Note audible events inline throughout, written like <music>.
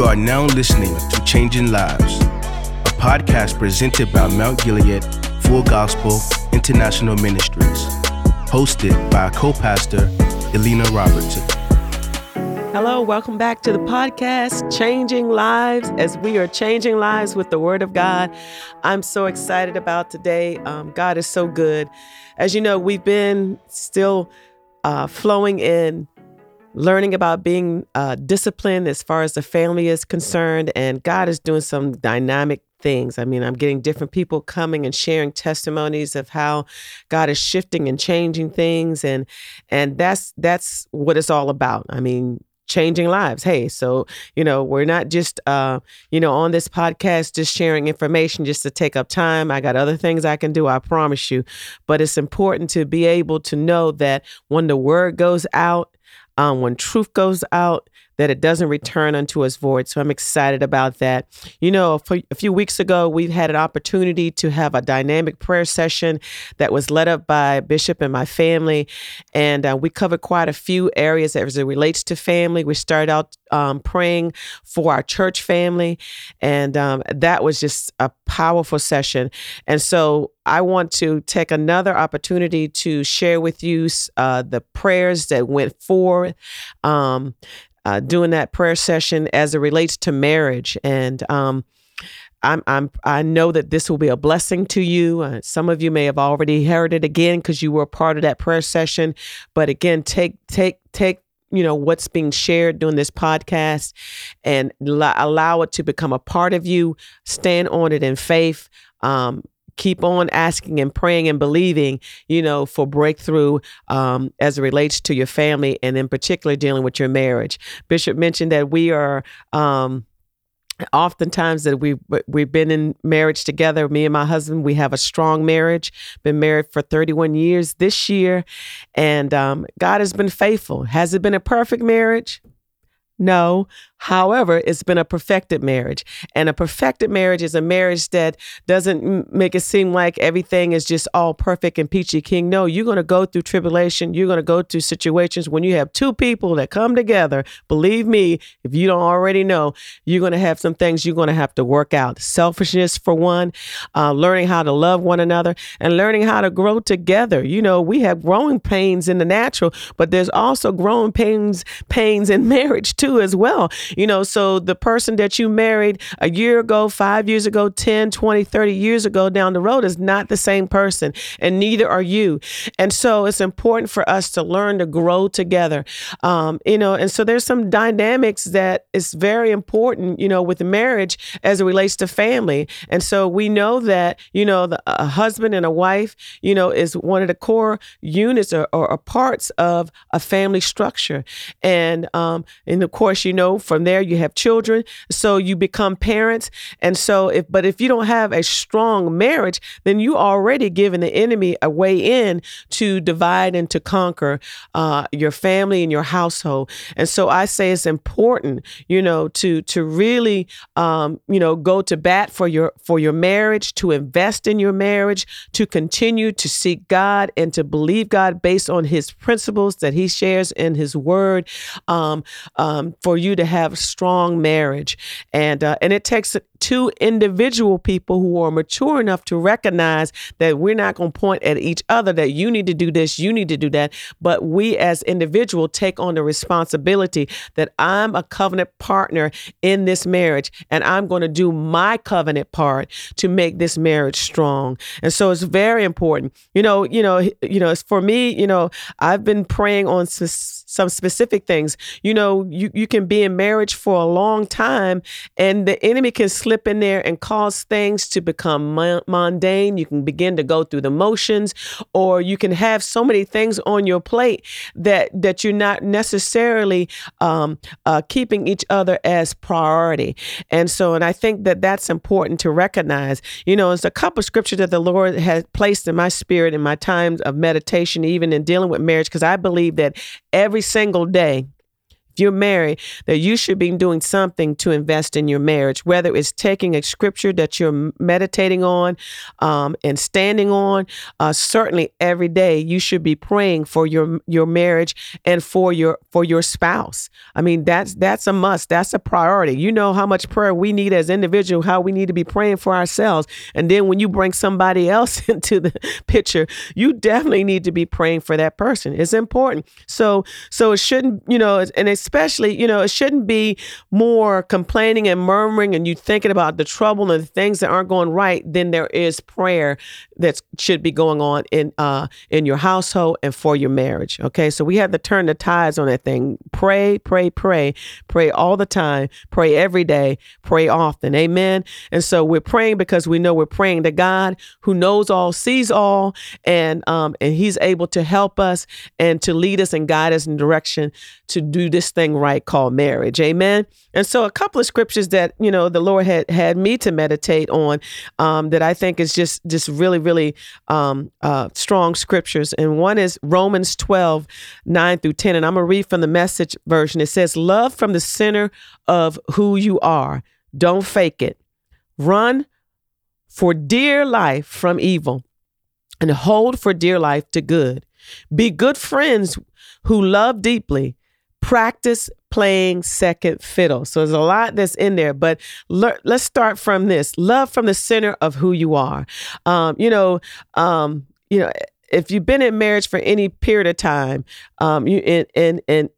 You are now listening to Changing Lives, a podcast presented by Mount Gilead Full Gospel International Ministries, hosted by co pastor Elena Robertson. Hello, welcome back to the podcast, Changing Lives, as we are changing lives with the Word of God. I'm so excited about today. Um, God is so good. As you know, we've been still uh, flowing in learning about being uh, disciplined as far as the family is concerned. And God is doing some dynamic things. I mean, I'm getting different people coming and sharing testimonies of how God is shifting and changing things and and that's that's what it's all about. I mean, changing lives. Hey, so, you know, we're not just, uh, you know, on this podcast, just sharing information just to take up time. I got other things I can do, I promise you. But it's important to be able to know that when the word goes out, um, when truth goes out, that it doesn't return unto us void. So I'm excited about that. You know, a few weeks ago, we've had an opportunity to have a dynamic prayer session that was led up by Bishop and my family. And uh, we covered quite a few areas as it relates to family. We started out um, praying for our church family. And um, that was just a powerful session. And so I want to take another opportunity to share with you uh, the prayers that went forward. Um, uh, doing that prayer session as it relates to marriage. And um, I'm, I'm, I know that this will be a blessing to you. Uh, some of you may have already heard it again because you were part of that prayer session. But again, take, take, take you know what's being shared during this podcast and allow it to become a part of you stand on it in faith um, keep on asking and praying and believing, you know, for breakthrough um, as it relates to your family and in particular dealing with your marriage. Bishop mentioned that we are. Um, oftentimes that we've we've been in marriage together me and my husband we have a strong marriage been married for 31 years this year and um, god has been faithful has it been a perfect marriage no However, it's been a perfected marriage. And a perfected marriage is a marriage that doesn't make it seem like everything is just all perfect and peachy king. No, you're going to go through tribulation. You're going to go through situations when you have two people that come together. Believe me, if you don't already know, you're going to have some things you're going to have to work out. Selfishness, for one, uh, learning how to love one another, and learning how to grow together. You know, we have growing pains in the natural, but there's also growing pains, pains in <laughs> marriage too, as well you know, so the person that you married a year ago, five years ago, 10, 20, 30 years ago down the road is not the same person, and neither are you. And so it's important for us to learn to grow together. Um, you know, and so there's some dynamics that is very important, you know, with marriage as it relates to family. And so we know that, you know, the, a husband and a wife, you know, is one of the core units or, or, or parts of a family structure. And um, and of course, you know, from there you have children so you become parents. And so if but if you don't have a strong marriage then you already given the enemy a way in to divide and to conquer uh, your family and your household. And so i say it's important you know to to really um, you know go to bat for your for your marriage to invest in your marriage to continue to seek god and to believe god based on his principles that he shares in his word um, um, for you to have have strong marriage, and uh, and it takes two individual people who are mature enough to recognize that we're not going to point at each other that you need to do this, you need to do that, but we as individual take on the responsibility that I'm a covenant partner in this marriage and I'm going to do my covenant part to make this marriage strong. And so it's very important. You know, you know, you know, for me, you know, I've been praying on some specific things. You know, you you can be in marriage for a long time and the enemy can slip slip in there and cause things to become mundane. You can begin to go through the motions, or you can have so many things on your plate that that you're not necessarily um, uh, keeping each other as priority. And so, and I think that that's important to recognize. You know, it's a couple scriptures that the Lord has placed in my spirit in my times of meditation, even in dealing with marriage, because I believe that every single day if you're married, that you should be doing something to invest in your marriage, whether it's taking a scripture that you're meditating on um, and standing on. Uh, certainly, every day you should be praying for your your marriage and for your for your spouse. I mean, that's that's a must. That's a priority. You know how much prayer we need as individuals, how we need to be praying for ourselves, and then when you bring somebody <laughs> else into the picture, you definitely need to be praying for that person. It's important. So so it shouldn't, you know, and especially, you know, it shouldn't be more complaining and murmuring and you thinking about the trouble and the things that aren't going right than there is prayer that should be going on in uh in your household and for your marriage. Okay. So we have to turn the tides on that thing. Pray, pray, pray, pray all the time, pray every day, pray often. Amen. And so we're praying because we know we're praying to God who knows all, sees all, and um and he's able to help us and to lead us and guide us in direction to do this thing right called marriage. Amen. And so a couple of scriptures that, you know, the Lord had had me to meditate on um, that I think is just just really, really um, uh, strong scriptures. And one is Romans 12, 9 through 10. And I'm gonna read from the message version. It says, Love from the center of who you are. Don't fake it. Run for dear life from evil and hold for dear life to good. Be good friends who love deeply. Practice playing second fiddle. So there's a lot that's in there, but le- let's start from this love from the center of who you are. Um, you know, um, you know, if you've been in marriage for any period of time, um, you and and and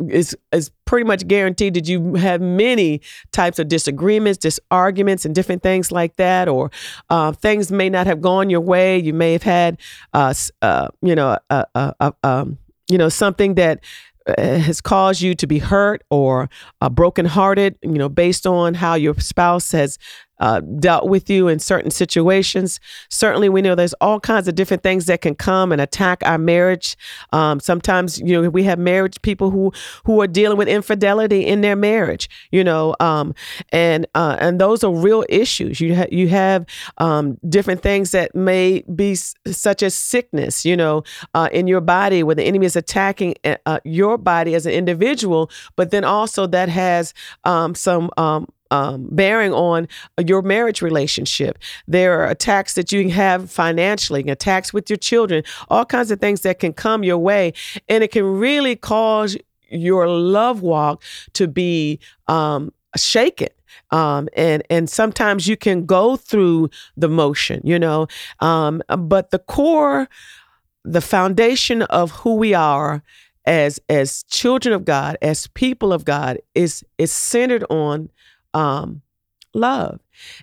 it's, it's pretty much guaranteed that you have many types of disagreements, disarguments, and different things like that, or uh, things may not have gone your way. You may have had, uh, uh, you know, um, you know, something that uh, has caused you to be hurt or uh, brokenhearted, you know, based on how your spouse has uh, dealt with you in certain situations. Certainly, we know there's all kinds of different things that can come and attack our marriage. Um, sometimes, you know, we have marriage people who who are dealing with infidelity in their marriage. You know, um, and uh, and those are real issues. You ha- you have um, different things that may be s- such as sickness. You know, uh, in your body where the enemy is attacking uh, uh your body as an individual, but then also that has um, some um, bearing on your marriage relationship. There are attacks that you have financially, attacks with your children, all kinds of things that can come your way. And it can really cause your love walk to be um, shaken. Um, and and sometimes you can go through the motion, you know, um, but the core, the foundation of who we are as as children of God, as people of God, is is centered on um, love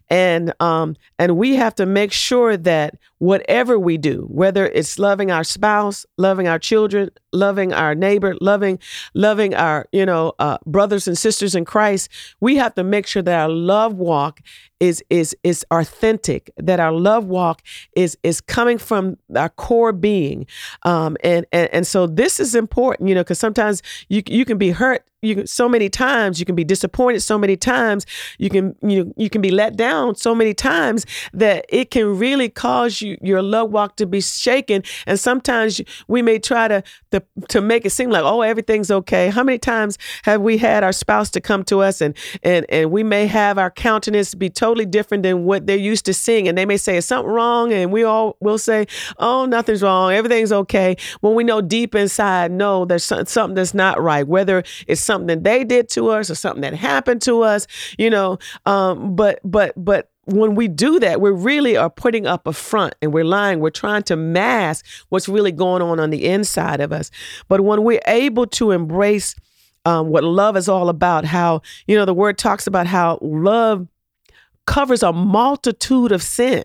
and um and we have to make sure that whatever we do whether it's loving our spouse loving our children loving our neighbor loving loving our you know uh, brothers and sisters in christ we have to make sure that our love walk is is is authentic that our love walk is is coming from our core being. Um and and, and so this is important you know because sometimes you you can be hurt you so many times you can be disappointed so many times you can you you can be down so many times that it can really cause you your love walk to be shaken. And sometimes we may try to, to to make it seem like oh everything's okay. How many times have we had our spouse to come to us and and and we may have our countenance be totally different than what they're used to seeing, and they may say is something wrong, and we all will say oh nothing's wrong, everything's okay. When we know deep inside no there's something that's not right, whether it's something they did to us or something that happened to us, you know. Um, but but but when we do that, we really are putting up a front and we're lying. We're trying to mask what's really going on on the inside of us. But when we're able to embrace um, what love is all about, how, you know, the word talks about how love covers a multitude of sin.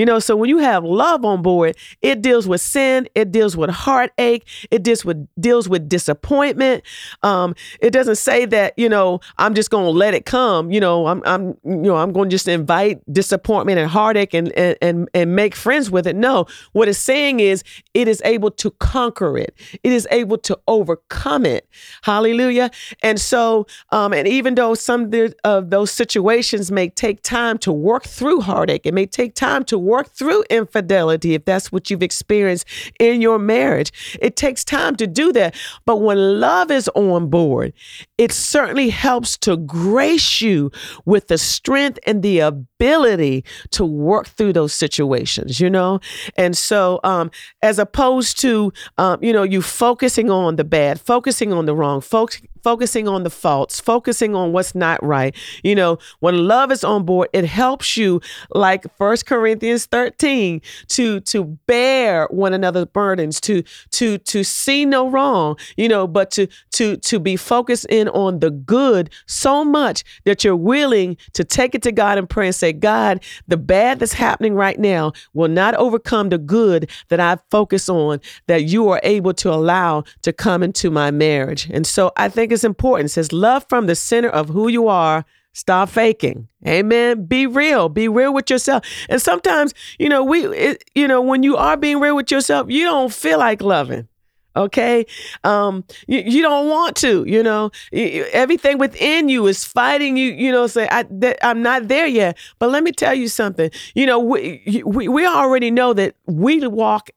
You know, so when you have love on board, it deals with sin, it deals with heartache, it deals with deals with disappointment. Um, it doesn't say that you know I'm just going to let it come. You know, I'm I'm you know I'm going to just invite disappointment and heartache and, and and and make friends with it. No, what it's saying is it is able to conquer it. It is able to overcome it. Hallelujah. And so, um, and even though some of those situations may take time to work through heartache, it may take time to work through infidelity if that's what you've experienced in your marriage. It takes time to do that. But when love is on board, it certainly helps to grace you with the strength and the ability to work through those situations, you know? And so, um, as opposed to, um, you know, you focusing on the bad, focusing on the wrong, fo- focusing on the faults, focusing on what's not right. You know, when love is on board, it helps you, like First Corinthians 13, to to bear one another's burdens, to to to see no wrong, you know, but to to to be focused in on the good so much that you're willing to take it to God and pray and say, God, the bad that's happening right now will not overcome the good that I focus on that you are able to allow to come into my marriage. And so I think think it's important. It says, love from the center of who you are. Stop faking. Amen. Be real. Be real with yourself. And sometimes, you know, we, it, you know, when you are being real with yourself, you don't feel like loving okay um you, you don't want to you know everything within you is fighting you you know say I, that, i'm not there yet but let me tell you something you know we, we we already know that we walk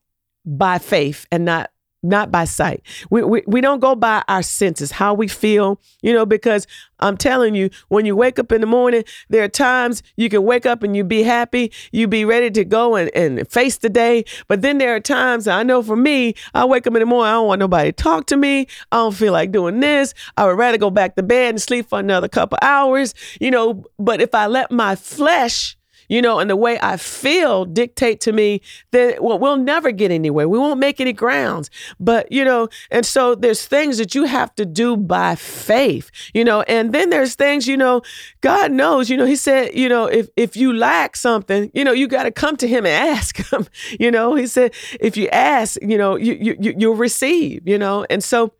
by faith and not not by sight. We, we, we don't go by our senses, how we feel, you know, because I'm telling you, when you wake up in the morning, there are times you can wake up and you be happy, you be ready to go and, and face the day. But then there are times, I know for me, I wake up in the morning, I don't want nobody to talk to me. I don't feel like doing this. I would rather go back to bed and sleep for another couple hours, you know. But if I let my flesh, you know, and the way I feel dictate to me that well, we'll never get anywhere. We won't make any grounds. But, you know, and so there's things that you have to do by faith, you know, and then there's things, you know, God knows, you know, He said, you know, if if you lack something, you know, you got to come to Him and ask Him, <laughs> you know, He said, if you ask, you know, you you you'll receive, you know, and so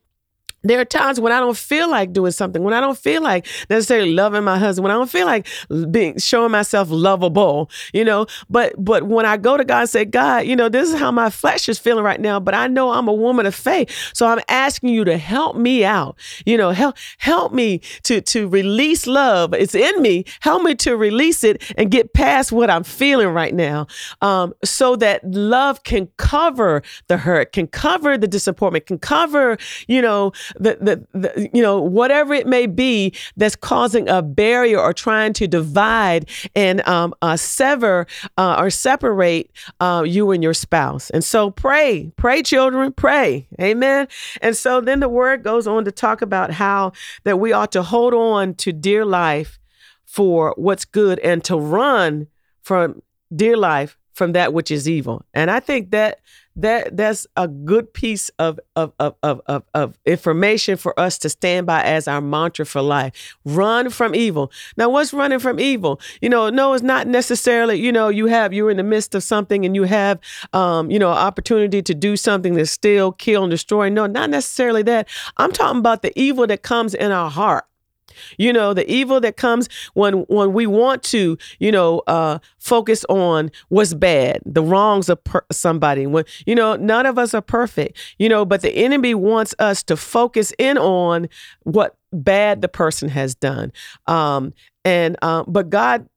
there are times when I don't feel like doing something, when I don't feel like necessarily loving my husband, when I don't feel like being showing myself lovable, you know. But but when I go to God and say, God, you know, this is how my flesh is feeling right now, but I know I'm a woman of faith, so I'm asking you to help me out. You know, help help me to to release love. It's in me. Help me to release it and get past what I'm feeling right now, um, so that love can cover the hurt, can cover the disappointment, can cover, you know the, the, you know, whatever it may be that's causing a barrier or trying to divide and um, uh, sever uh, or separate uh, you and your spouse. And so pray, pray, children, pray. Amen. And so then the word goes on to talk about how that we ought to hold on to dear life for what's good and to run from dear life from that which is evil. And I think that that that's a good piece of of, of of of of information for us to stand by as our mantra for life. Run from evil. Now, what's running from evil? You know, no, it's not necessarily. You know, you have you're in the midst of something and you have, um, you know, opportunity to do something to steal, kill, and destroy. No, not necessarily that. I'm talking about the evil that comes in our heart. You know, the evil that comes when when we want to, you know, uh, focus on what's bad, the wrongs of per- somebody. When you know, none of us are perfect, you know, but the enemy wants us to focus in on what bad the person has done. Um, and um, but God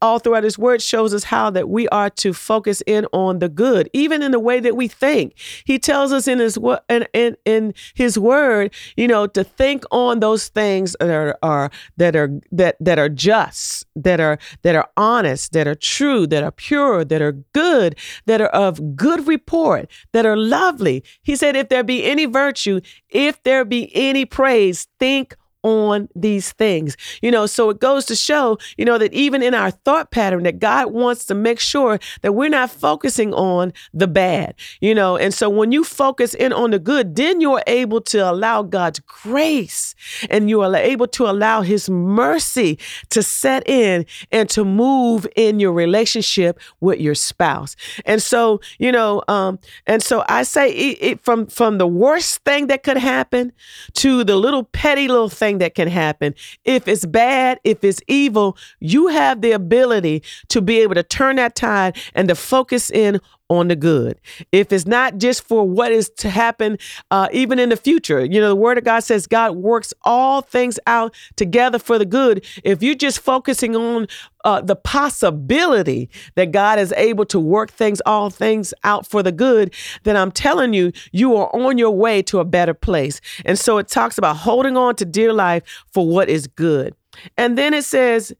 all throughout his word shows us how that we are to focus in on the good even in the way that we think. He tells us in his in, in, in his word you know to think on those things that are, are that are that that are just that are that are honest that are true that are pure that are good that are of good report that are lovely. He said if there be any virtue if there be any praise think on these things. You know, so it goes to show, you know, that even in our thought pattern that God wants to make sure that we're not focusing on the bad. You know, and so when you focus in on the good, then you're able to allow God's grace and you are able to allow his mercy to set in and to move in your relationship with your spouse. And so, you know, um and so I say it, it from from the worst thing that could happen to the little petty little thing thing that can happen. If it's bad, if it's evil, you have the ability to be able to turn that tide and to focus in on the good. If it's not just for what is to happen, uh, even in the future, you know, the Word of God says God works all things out together for the good. If you're just focusing on uh, the possibility that God is able to work things, all things out for the good, then I'm telling you, you are on your way to a better place. And so it talks about holding on to dear life for what is good. And then it says,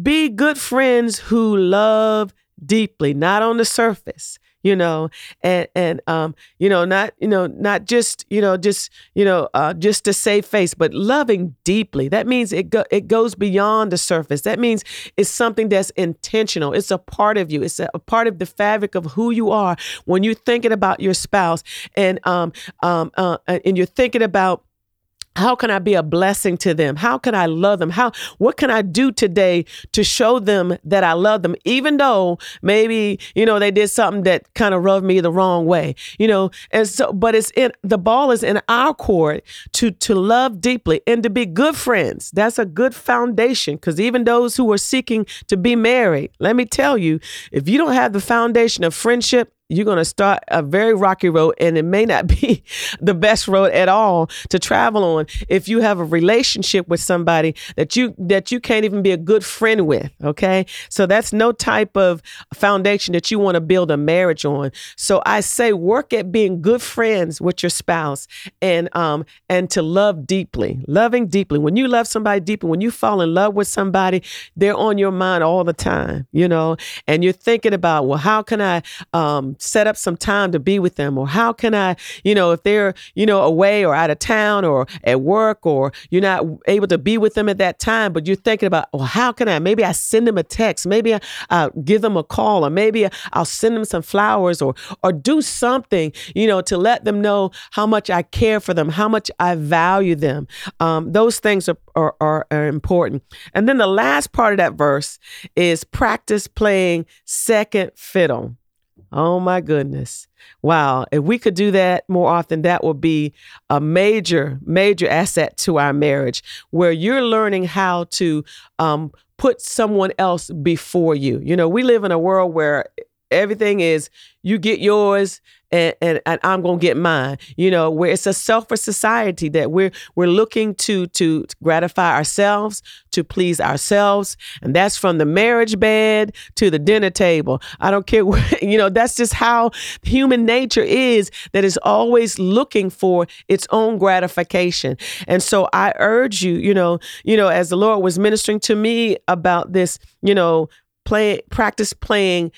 be good friends who love deeply, not on the surface you know, and and um, you know, not you know, not just you know, just you know, uh, just to save face, but loving deeply. That means it go, it goes beyond the surface. That means it's something that's intentional. It's a part of you. It's a, a part of the fabric of who you are when you're thinking about your spouse, and um, um, uh, and you're thinking about how can I be a blessing to them? How can I love them? How what can I do today to show them that I love them even though maybe, you know, they did something that kind of rubbed me the wrong way. You know, and so but it's in the ball is in our court to to love deeply and to be good friends. That's a good foundation cuz even those who are seeking to be married, let me tell you, if you don't have the foundation of friendship you're going to start a very rocky road and it may not <laughs> be the best road at all to travel on if you have a relationship with somebody that you that you can't even be a good friend with okay? So that's no type of foundation that you want to build a marriage on. So i say work at being good friends with your spouse and um and to love deeply loving deeply. When you love somebody deeply when you fall in love with somebody they're on your mind all the time you know? And you're thinking about well how can i um set up some time to be with them or how can i you know if they're you know away or out of town or at work or you're not able to be with them at that time but you're thinking about well how can i maybe i send them a text maybe I, give them a call or maybe i'll send them some flowers or or do something you know to let them know how much i care for them how much i value them. Um, those things are, are, are, are important. And then the last part of that verse is practice playing second fiddle Oh my goodness. Wow. If we could do that more often, that would be a major, major asset to our marriage where you're learning how to um, put someone else before you. You know, we live in a world where everything is you get yours and, and, and I'm gonna get mine. You know, where it's a selfish society that we're we're looking to to gratify ourselves, to please ourselves, and that's from the marriage bed to the dinner table. I don't care, <laughs> what, you know, that's just how human nature is. That is always looking for its own gratification. And so I urge you, you know, you know, as the Lord was ministering to me about this, you know, play practice playing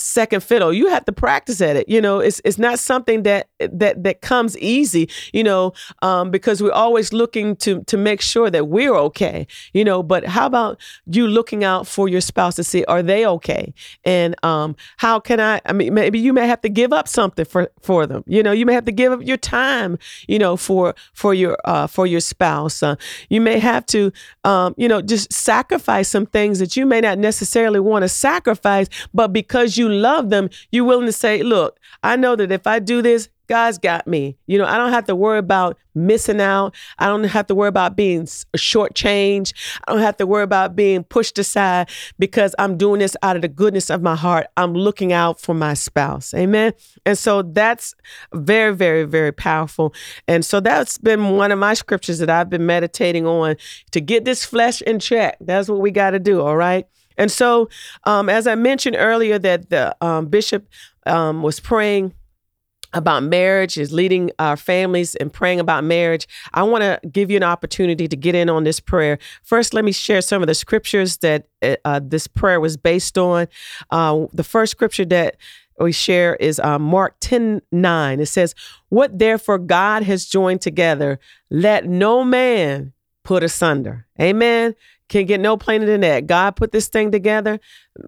second fiddle. You have to practice at it. You know, it's it's not something that that that comes easy. You know, um, because we're always looking to to make sure that we're okay. You know, but how about you looking out for your spouse to see are they okay? And um, how can I? I mean, maybe you may have to give up something for for them. You know, you may have to give up your time. You know, for for your uh, for your spouse. Uh, you may have to, um, you know, just sacrifice some things that you may not necessarily want to sacrifice, but because you love them, you're willing to say, look, I know that if I do this, God's got me. You know, I don't have to worry about missing out. I don't have to worry about being shortchanged. I don't have to worry about being pushed aside because I'm doing this out of the goodness of my heart. I'm looking out for my spouse. Amen. And so that's very, very, very powerful. And so that's been one of my scriptures that I've been meditating on to get this flesh in check. That's what we got to do. All right. And so, um, as I mentioned earlier, that the um, bishop um, was praying about marriage, is leading our families and praying about marriage. I want to give you an opportunity to get in on this prayer. First, let me share some of the scriptures that uh, this prayer was based on. Uh, the first scripture that we share is uh, Mark 10 9. It says, What therefore God has joined together, let no man put asunder. Amen. Can get no plainer than that. God put this thing together.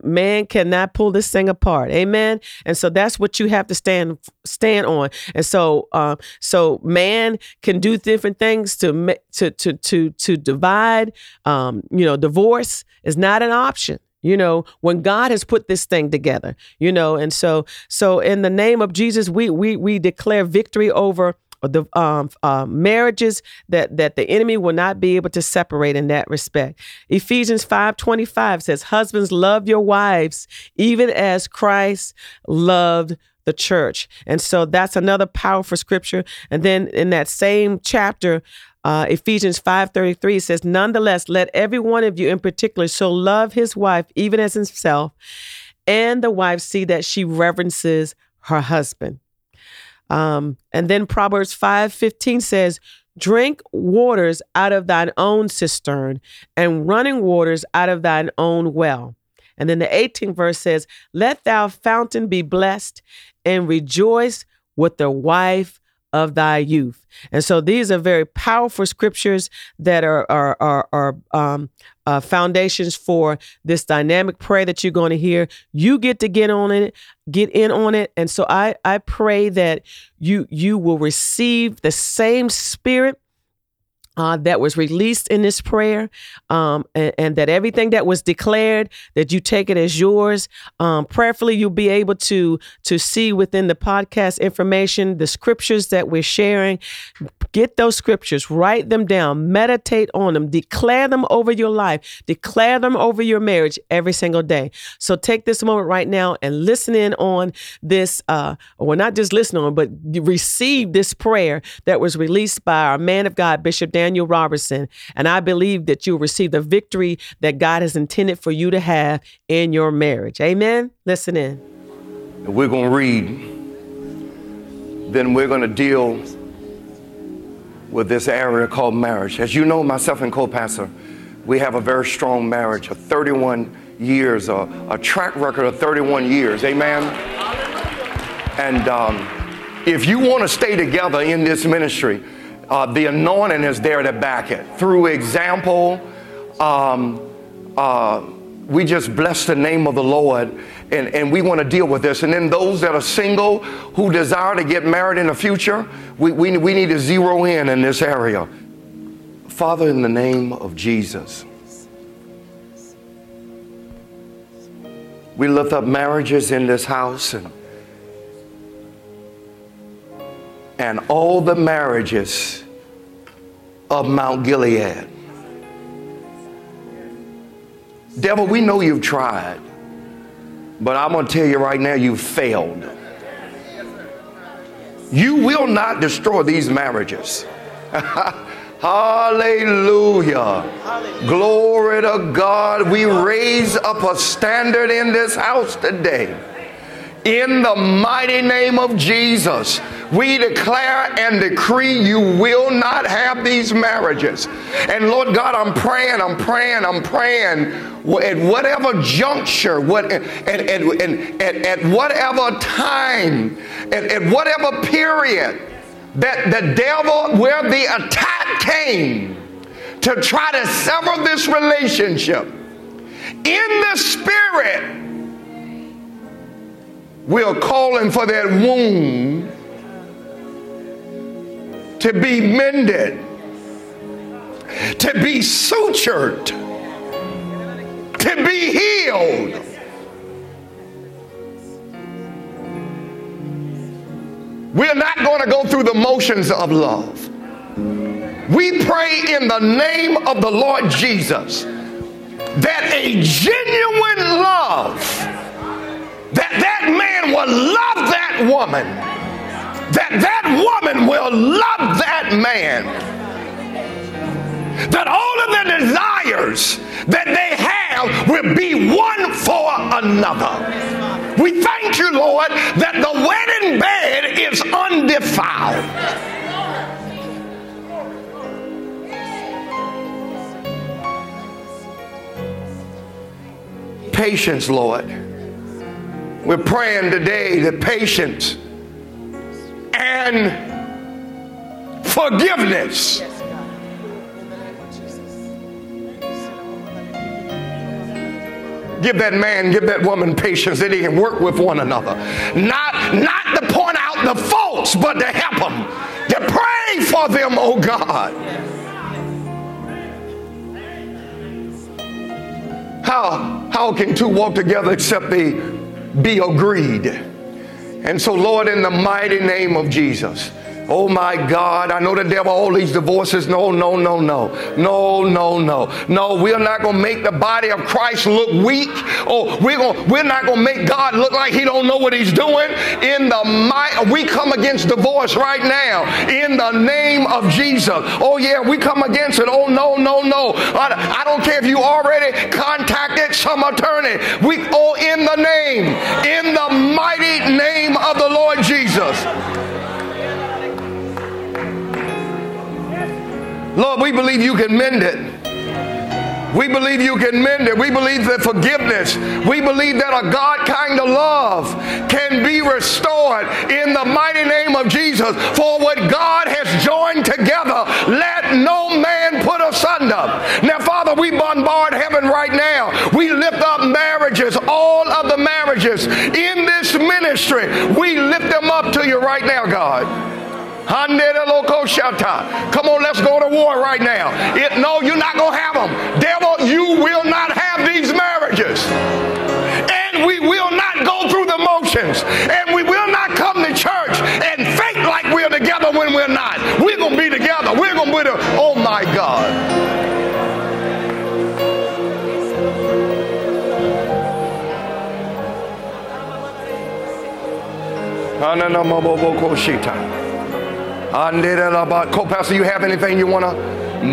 Man cannot pull this thing apart. Amen. And so that's what you have to stand stand on. And so uh, so man can do different things to to to to to divide. Um, you know, divorce is not an option you know when god has put this thing together you know and so so in the name of jesus we we we declare victory over the um, uh, marriages that that the enemy will not be able to separate in that respect. Ephesians 5:25 says, "Husbands love your wives even as Christ loved the church. And so that's another powerful scripture. And then in that same chapter, uh, Ephesians 5:33 says, "Nonetheless, let every one of you in particular so love his wife even as himself, and the wife see that she reverences her husband." Um, and then Proverbs 5:15 says, Drink waters out of thine own cistern and running waters out of thine own well. And then the 18th verse says, Let thou fountain be blessed and rejoice with the wife of thy youth. And so these are very powerful scriptures that are are are, are um, uh, foundations for this dynamic prayer that you're going to hear. You get to get on it, get in on it, and so I I pray that you you will receive the same spirit uh, that was released in this prayer, um, and, and, that everything that was declared, that you take it as yours. Um, prayerfully, you'll be able to to see within the podcast information the scriptures that we're sharing. Get those scriptures, write them down, meditate on them, declare them over your life, declare them over your marriage every single day. So take this moment right now and listen in on this, uh, or not just listen on, but receive this prayer that was released by our man of God, Bishop Dan. Daniel Robertson. And I believe that you'll receive the victory that God has intended for you to have in your marriage. Amen. Listen in. We're going to read, then we're going to deal with this area called marriage. As you know, myself and co pastor, we have a very strong marriage of 31 years, a, a track record of 31 years. Amen. And um, if you want to stay together in this ministry, uh, the anointing is there to back it. Through example, um, uh, we just bless the name of the Lord and, and we want to deal with this. And then those that are single who desire to get married in the future, we, we, we need to zero in in this area. Father, in the name of Jesus, we lift up marriages in this house and and all the marriages of Mount Gilead. Devil, we know you've tried, but I'm going to tell you right now, you've failed. You will not destroy these marriages. <laughs> Hallelujah. Hallelujah. Glory to God. We raise up a standard in this house today. In the mighty name of Jesus we declare and decree you will not have these marriages. And Lord God, I'm praying, I'm praying, I'm praying at whatever juncture, what, at, at, at, at whatever time, at, at whatever period that the devil, where the attack came to try to sever this relationship, in the spirit, we're calling for that wound to be mended, to be sutured, to be healed. We're not going to go through the motions of love. We pray in the name of the Lord Jesus that a genuine love, that that man will love that woman that that woman will love that man. That all of the desires that they have will be one for another. We thank you, Lord, that the wedding bed is undefiled. Patience, Lord. We're praying today that patience and forgiveness. Give that man, give that woman patience that he can work with one another. Not, not to point out the faults, but to help them, to pray for them, oh God. How, how can two walk together except they be agreed? And so, Lord, in the mighty name of Jesus, Oh my God, I know the devil, all these divorces. No, no, no, no. No, no, no. No, we're not gonna make the body of Christ look weak. Oh, we're gonna we're not gonna make God look like he don't know what he's doing. In the might, we come against divorce right now in the name of Jesus. Oh yeah, we come against it. Oh no, no, no. I, I don't care if you already contacted some attorney. We oh in the name, in the mighty name of the Lord Jesus. Lord, we believe you can mend it. We believe you can mend it. We believe that forgiveness, we believe that a God kind of love can be restored in the mighty name of Jesus. For what God has joined together, let no man put asunder. Now, Father, we bombard heaven right now. We lift up marriages, all of the marriages in this ministry. We lift them up to you right now, God. Come on, let's go to war right now. It, no, you're not going to have them. Devil, you will not have these marriages. And we will not go through the motions. And we will not come to church and fake like we're together when we're not. We're going to be together. We're going to be together. Oh my God. Anana Co-pastor, you have anything you want to?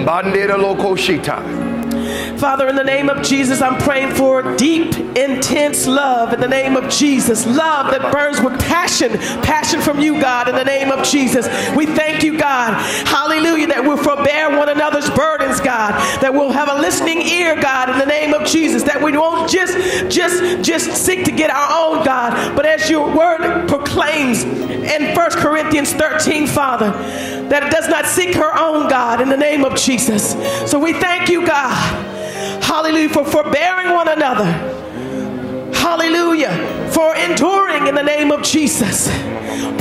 Father, in the name of Jesus, I'm praying for deep, intense love in the name of Jesus. Love that burns with passion, passion from you, God, in the name of Jesus. We thank you, God. Hallelujah, that we'll forbear one another's burdens, God. That we'll have a listening ear, God, in the name of Jesus. That we won't just, just, just seek to get our own, God, but as your word proclaims in 1 Corinthians 13, Father, that it does not seek her own, God, in the name of Jesus. So we thank you, God. Hallelujah. For forbearing one another. Hallelujah. For enduring in the name of Jesus.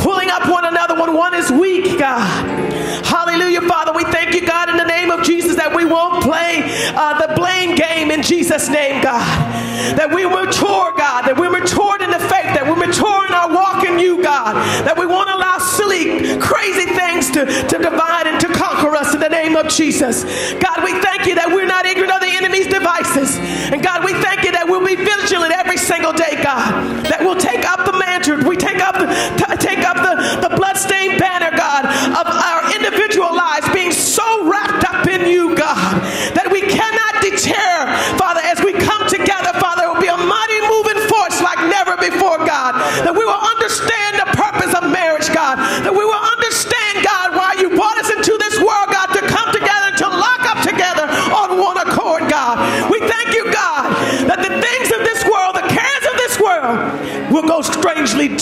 Pulling up one another when one is weak, God. Hallelujah, Father. We thank you, God, in the name of Jesus, that we won't play uh, the blame game in Jesus' name, God. That we mature, God. That we're matured in the faith. That we're mature in our walk in you, God. That we won't allow silly, crazy things to, to divide and to conquer us in the name of Jesus. God, we thank you that we're not God.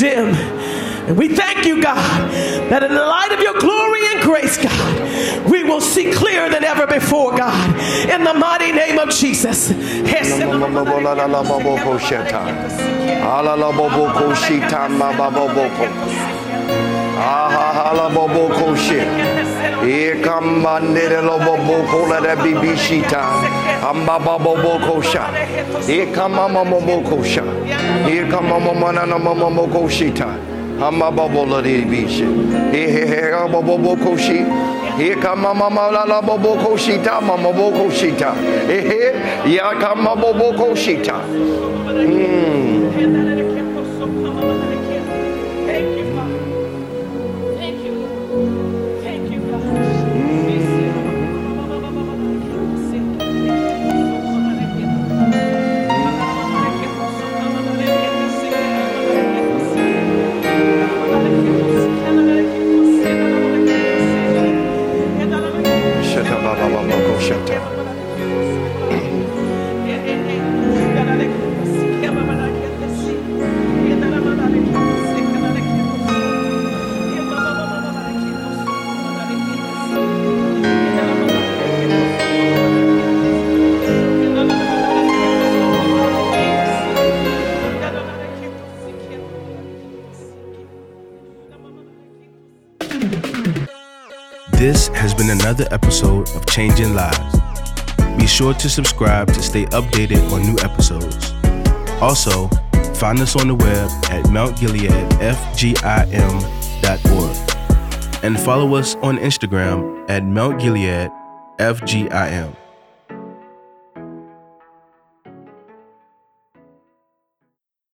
Dim. And we thank you, God, that in the light of your glory and grace, God, we will see clearer than ever before, God. In the mighty name of Jesus. Ahala bobo koshe. E kambandere lo bobo kola da bibishita. Amba babo kosha. E kamama momo kosha. E kamama manana momo koshita. Amba babo de be shi. Bobobokoshi. Here come Mama la di bishi. Hmm. Changing Lives. Be sure to subscribe to stay updated on new episodes. Also, find us on the web at mountgileadfgim.org. and follow us on Instagram at Mount Gilead FGIM.